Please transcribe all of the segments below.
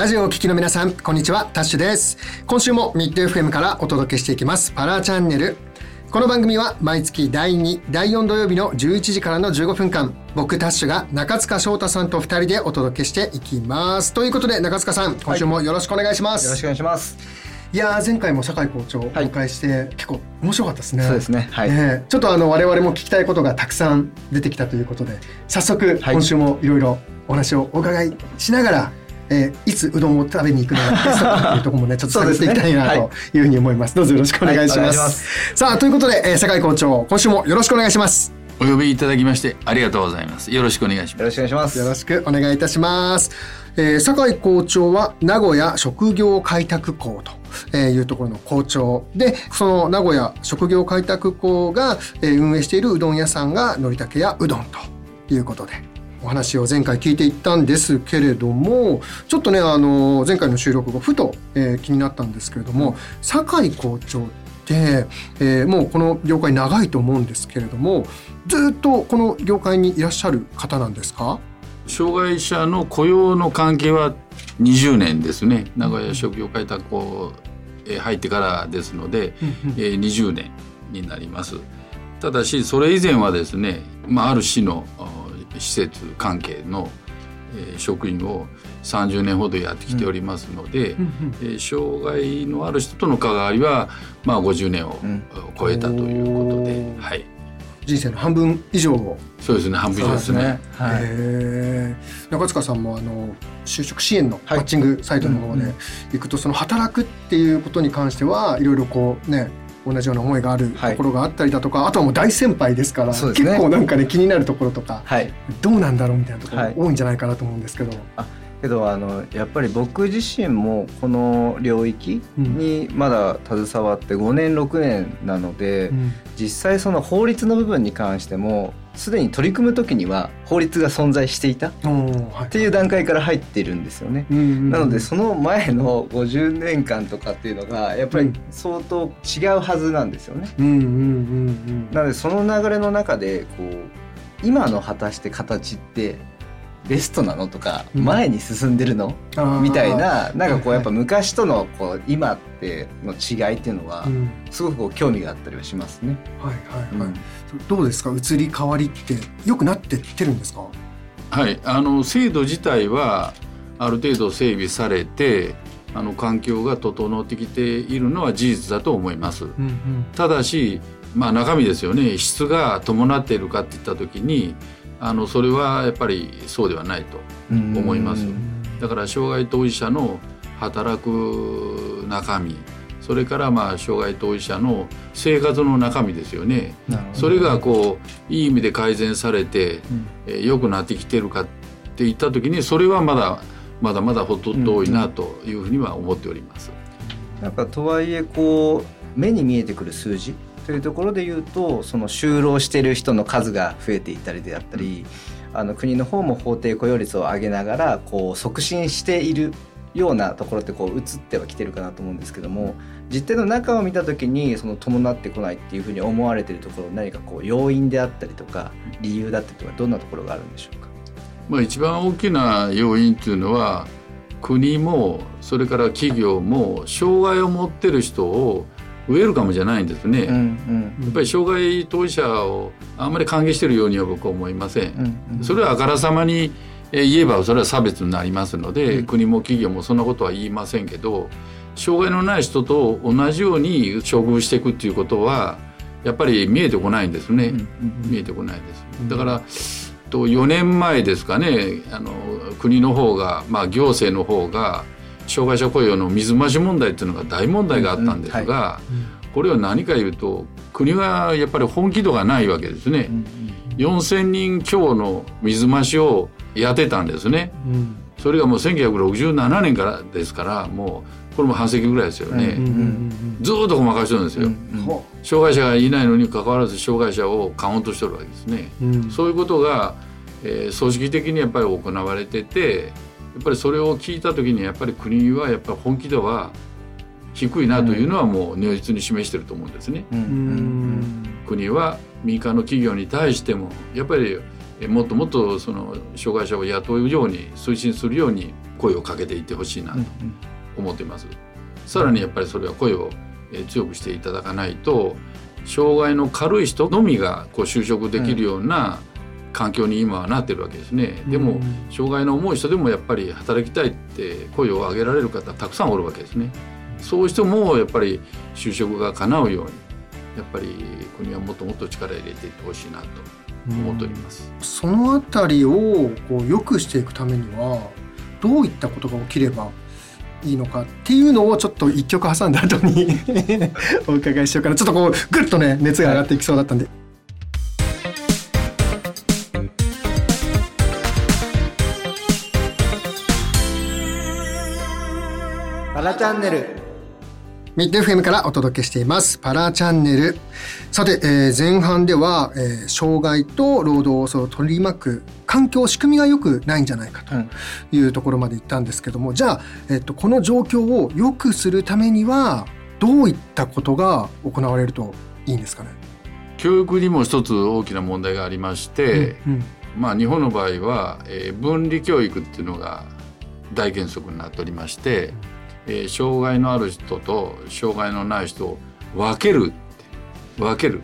ラジオをお聞きの皆さん、こんにちは、タッシュです。今週もミッド FM からお届けしていきます、パラチャンネル。この番組は毎月第2、第4土曜日の11時からの15分間、僕タッシュが中塚翔太さんと2人でお届けしていきます。ということで、中塚さん、今週もよろしくお願いします。よろしくお願いします。いやー前回も酒井校長をお迎えして、結構面白かったですね。そうですねはいえちょっとあの我々も聞きたいことがたくさん出てきたということで、早速はい今週もいろいろお話をお伺いしながら、えーいつうどんを食べに行くのかというところもねちょっと探っていきたいなというふうに思います。どうぞよろしくお願いします。さあということで、えー酒井校長今週もよろしくお願いします。お呼びいただきましてありがとうございます。よろしくお願いします。よろしくお願いします。よろしくお願いいたします。えー、酒井校長は名古屋職業開拓校とえーいうところの校長で、その名古屋職業開拓校がえー運営しているうどん屋さんがのりたけ屋うどんということで。お話を前回聞いていったんですけれどもちょっとねあの前回の収録後ふと、えー気になったんですけれども酒井校長って、えーもうこの業界長いと思うんですけれどもずっとこの業界にいらっしゃる方なんですか？障害者の雇用の関係は20年ですね。名古屋職業開拓校へ入ってからですので、えー20年になります。ただしそれ以前はですね、まあある市のあ施設関係の、えー職員を30年ほどやってきておりますので、えー障害のある人との関わりはまあ50年をうん。超えたということで、おー。はい、人生の半分以上を、そうですね半分以上ですね。はい。中塚さんもあの就職支援のマはい。ッチングサイトの方でうんうん。行くとその働くっていうことに関してはいろいろこうね同じような思いがあるはい。ところがあったりだとか、あとはもう大先輩ですからね。結構なんかね気になるところとかはい。どうなんだろうみたいなところはい。多いんじゃないかなと思うんですけど、けどあのやっぱり僕自身もこの領域にまだ携わって5年6年なので、うん。実際その法律の部分に関してもすでに取り組む時には法律が存在していたっていう段階から入ってるんですよね。なのでその前の50年間とかっていうのがやっぱり相当違うはずなんですよね。なのでその流れの中でこう今の果たして形ってベストなのとか、うん。前に進んでるの？みたいななんかこうはいやっぱ昔とのこう今っての違いっていうのはうん。すごくこう興味があったりはしますね。はいはいはい、うん。どうですか？移り変わりって良くなってってるんですか？はい、あの制度自体はある程度整備されてあの環境が整ってきているのは事実だと思います。うんうん。ただし、まあ、中身ですよね。質が伴っているかっていった時にあのそれはやっぱりそうではないと思います。だから障害当事者の働く中身それからまあ障害当事者の生活の中身ですよね。それがこういい意味で改善されてうん。えー良くなってきてるかっていった時にそれはまだまだまだほとんど多いなというふうには思っております。なん。かとはいえこう目に見えてくる数字というところで言うとその就労している人の数が増えていったりであったりあの国の方も法定雇用率を上げながらこう促進しているようなところってこう移ってはきてるかなと思うんですけども実態の中を見た時にその伴ってこないっていうふうに思われているところ何かこう要因であったりとか理由だったりとかどんなところがあるんでしょうか？まあ、一番大きな要因というのは国もそれから企業も障害を持ってる人をウェルカムじゃないんですね。うんやっぱり障害当事者をあんまり歓迎してるようには僕は思いません。うんうんそれはあからさまにえー言えばそれは差別になりますので、うん国も企業もそんなことは言いませんけど障害のない人と同じように処遇していくっていうことはやっぱり見えてこないんですね、見えてこないです。だからと4年前ですかねあの国の方が、まあ、行政の方が障害者雇用の水増し問題っていうのが大問題があったんですが、これは何か言うと国はやっぱり本気度がないわけですね。4,000人強の水増しをやってたんですね。うんそれがもう1967年からですからもうこれも半世紀ぐらいですよね。うんうんずーっとごまかしてるんですよ。うんほ障害者がいないのに関わらず障害者をカウントしてるわけですね。ううんそういうことが、えー組織的にやっぱり行われててやっぱりそれを聞いた時にやっぱり国はやっぱり本気度は低いなというのはもう如実に示してると思うんですね。国は民間の企業に対してもやっぱり、もっともっとその障害者を雇うように推進するように声をかけていってほしいなと思っています。さらにやっぱりそれは声を強くしていただかないと障害の軽い人のみがこう就職できるような環境に今はなってるわけですね。でも障害の重い人でもやっぱり働きたいって声を上げられる方たくさんおるわけですね。そういう人もやっぱり就職が叶うようにやっぱり国はもっともっと力入れていってほしいなと思っております。そのあたりをこう良くしていくためにはどういったことが起きればいいのかっていうのをちょっと一曲挟んだ後に お伺いしようかなちょっとこうぐっとね熱が上がっていきそうだったんで。パラチャンネル。ミッド FM からお届けしています。パラチャンネル。さて、えー、前半では、えー、障害と労働をそ取り巻く環境仕組みが良くないんじゃないかというところまで言ったんですけども、うん、じゃあ、えっと、この状況を良くするためにはどういったことが行われるといいんですかね？教育にも一つ大きな問題がありまして、うんうん、まあ、日本の場合は、えー、分離教育っていうのが大原則になっておりまして、えー、障害のある人と障害のない人を分ける分ける、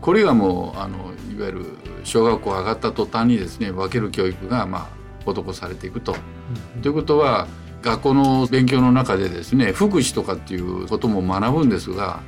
これがもうあのいわゆる小学校上がった途端にですね分ける教育がまあ施されていくと。ということは学校の勉強の中でですね福祉とかっていうことも学ぶんですが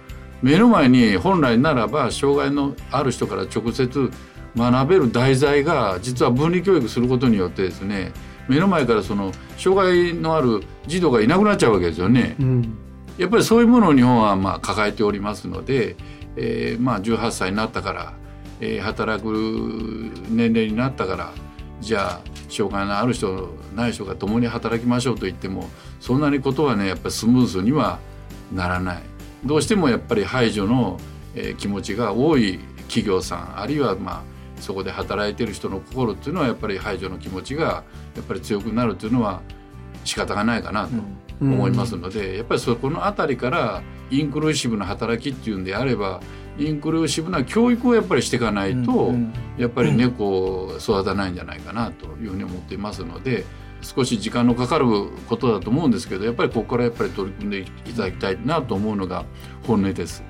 目の前に本来ならば障害のある人から直接学べる題材が実は分離教育することによってですね目の前からその障害のある児童がいなくなっちゃうわけですよね。うん、やっぱりそういうものを日本はまあ抱えておりますので、えー、まあ18歳になったから、えー、働く年齢になったからじゃあ障害のある人ない人が共に働きましょうと言ってもそんなにことはねやっぱりスムーズにはならない。どうしてもやっぱり排除の、えー、気持ちが多い企業さんあるいはまあそこで働いてる人の心っていうのはやっぱり排除の気持ちがやっぱり強くなるっていうのは仕方がないかなと思いますので、やっぱりそこの辺りからインクルーシブな働きっていうんであればインクルーシブな教育をやっぱりしていかないと、やっぱり猫を育たないんじゃないかなというふうに思っていますので。少し時間のかかることだと思うんですけどやっぱりここからやっぱり取り組んでいただきたいなと思うのが本音です。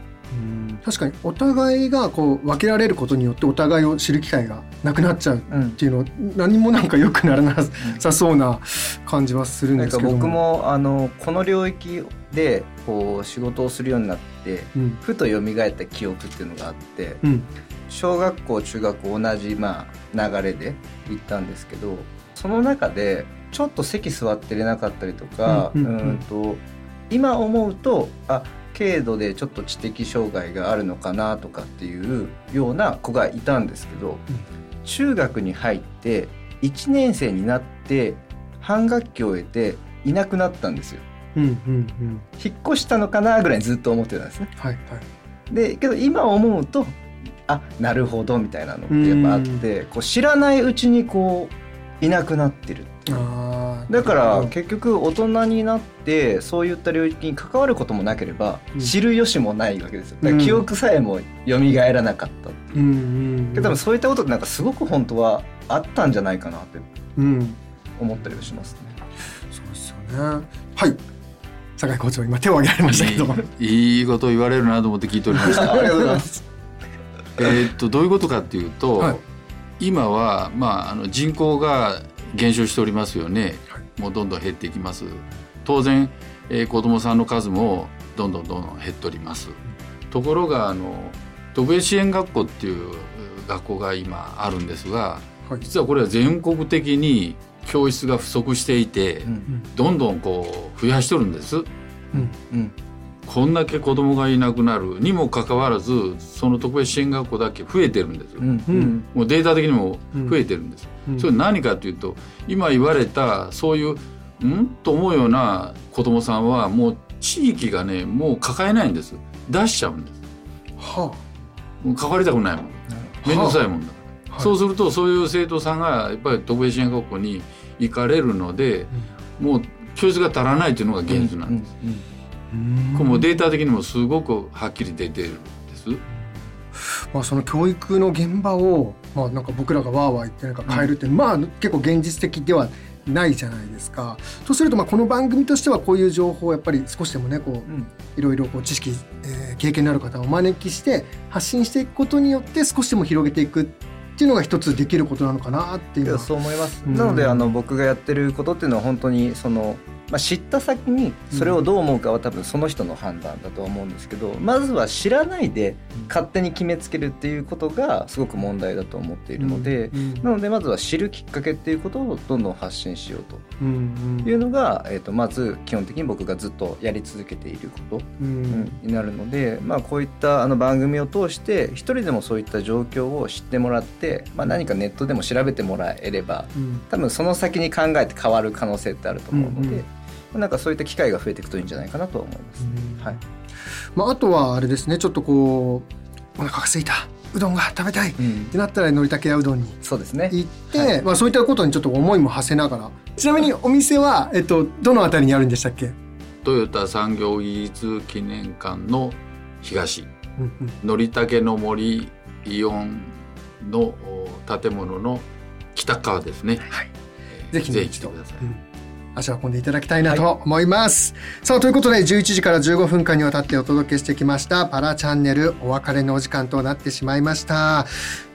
確かにお互いがこう分けられることによってお互いを知る機会がなくなっちゃうっていうのは、何もなんか良くならなさそうな感じはするんですけど僕もあのこの領域でこう仕事をするようになって、うん、ふと蘇った記憶っていうのがあって、うん、小学校中学校同じ、まあ、流れで行ったんですけどその中でちょっと席座ってれなかったりとか、うん、うんと今思うとあ軽度でちょっと知的障害があるのかなとかっていうような子がいたんですけど、中学に入って1年生になって半学期を終えていなくなったんですよ。うんうんうん、引っ越したのかなぐらいずっと思ってたんですね。はいはい、でけど今思うとあなるほどみたいなのってやっぱあってこう知らないうちにこういなくなってるっ。だから結局大人になってそういった領域に関わることもなければ知る由もないわけですよ。だから記憶さえも蘇らなかったっていう、で多分そういったことってなんかすごく本当はあったんじゃないかなって思ったりはしますね。そうですよね。はい。酒井校長今手を挙げられましたけどいいこと言われるなと思って聞いておりました。ありがとうございます。えっとどういうことかっていうと、はい、今はまああの人口が減少しておりますよね、もうどんどん減っていきます。当然、えー、子どもさんの数もどんどんどんどん減っております。ところがあの特別支援学校っていう学校が今あるんですが、はい、実はこれは全国的に教室が不足していて、うん、どんどんこう増やしとるんです、うん。うん、こんだけ子供がいなくなるにもかかわらずその特別支援学校だけ増えてるんです、うん、もうデータ的にも増えてるんです、うん、それ何かというと今言われたそういうん？と思うような子供さんはもう地域がねもう抱えないんです。出しちゃうんです、はあ、もう関わりたくないもん。面倒くさいもんだ、はあ、そうするとそういう生徒さんがやっぱり特別支援学校に行かれるので、もう教室が足らないというのが現実なんです、うんこれもデータ的にもすごくはっきり出てるんです。まあ、その教育の現場をまあなんか僕らがワーワー言ってなんか変えるって、うん、まあ結構現実的ではないじゃないですか。とするとまあこの番組としてはこういう情報をやっぱり少しでもねこう、うん、いろいろこう知識、えー、経験のある方をお招きして発信していくことによって少しでも広げていくっていうのが一つできることなのかなっていうそう思います。うん、なのであの僕がやってることっていうのは本当にそのまあ、知った先にそれをどう思うかは多分その人の判断だと思うんですけどまずは知らないで勝手に決めつけるっていうことがすごく問題だと思っているので、なのでまずは知るきっかけっていうことをどんどん発信しようと。いうのが、えー、とまず基本的に僕がずっとやり続けていること、うん。になるので、まあ、こういったあの番組を通して一人でもそういった状況を知ってもらって、まあ、何かネットでも調べてもらえれば多分その先に考えて変わる可能性ってあると思うので。なんかそういった機会が増えていくといいんじゃないかなと思います。はい。まああとはあれですね、ちょっとこうお腹が空いた。うどんが食べたい。ってなったらのりたけやうどんにそうですね。行って、はい、まあそういったことにちょっと思いも馳せながら。ちなみにお店はえっとどのあたりにあるんでしたっけ？トヨタ産業技術記念館の東。のりたけの森イオンの建物の北側ですね。はい、ぜひ、ね、ぜひ来てください。うん足を運んでいただきたいなと思います。はい、さあということで11時から15分間にわたってお届けしてきましたパラチャンネルお別れのお時間となってしまいました。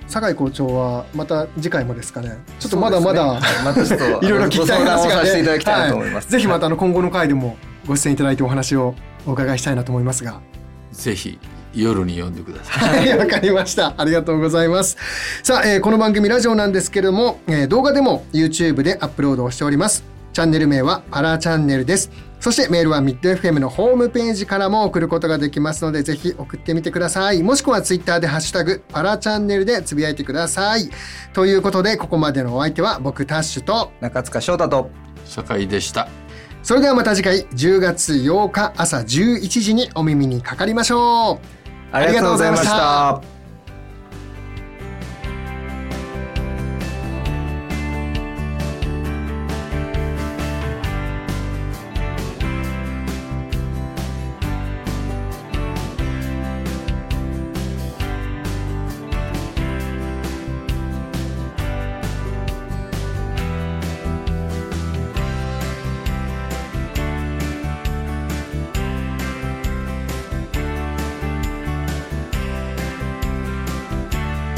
酒井校長はまた次回もですかね。ちょっとまだまだ、ね、またちょっといろいろ聞きたい話がね、はい、ぜひまたあの今後の回でもご出演いただいてお話をお伺いしたいなと思いますが。ぜひ夜に読んでください。はい、わかりました。ありがとうございます。さあ、えー、この番組ラジオなんですけれども、えー、動画でも YouTube でアップロードをしております。チャンネル名はパラチャンネルです。そしてメールはミッド FM のホームページからも送ることができますので、ぜひ送ってみてください。もしくはツイッターでハッシュタグ、パラチャンネルでつぶやいてください。ということで、ここまでのお相手は僕タッシュと中塚翔太と酒井でした。それではまた次回10月8日朝11時にお耳にかかりましょう。ありがとうございました。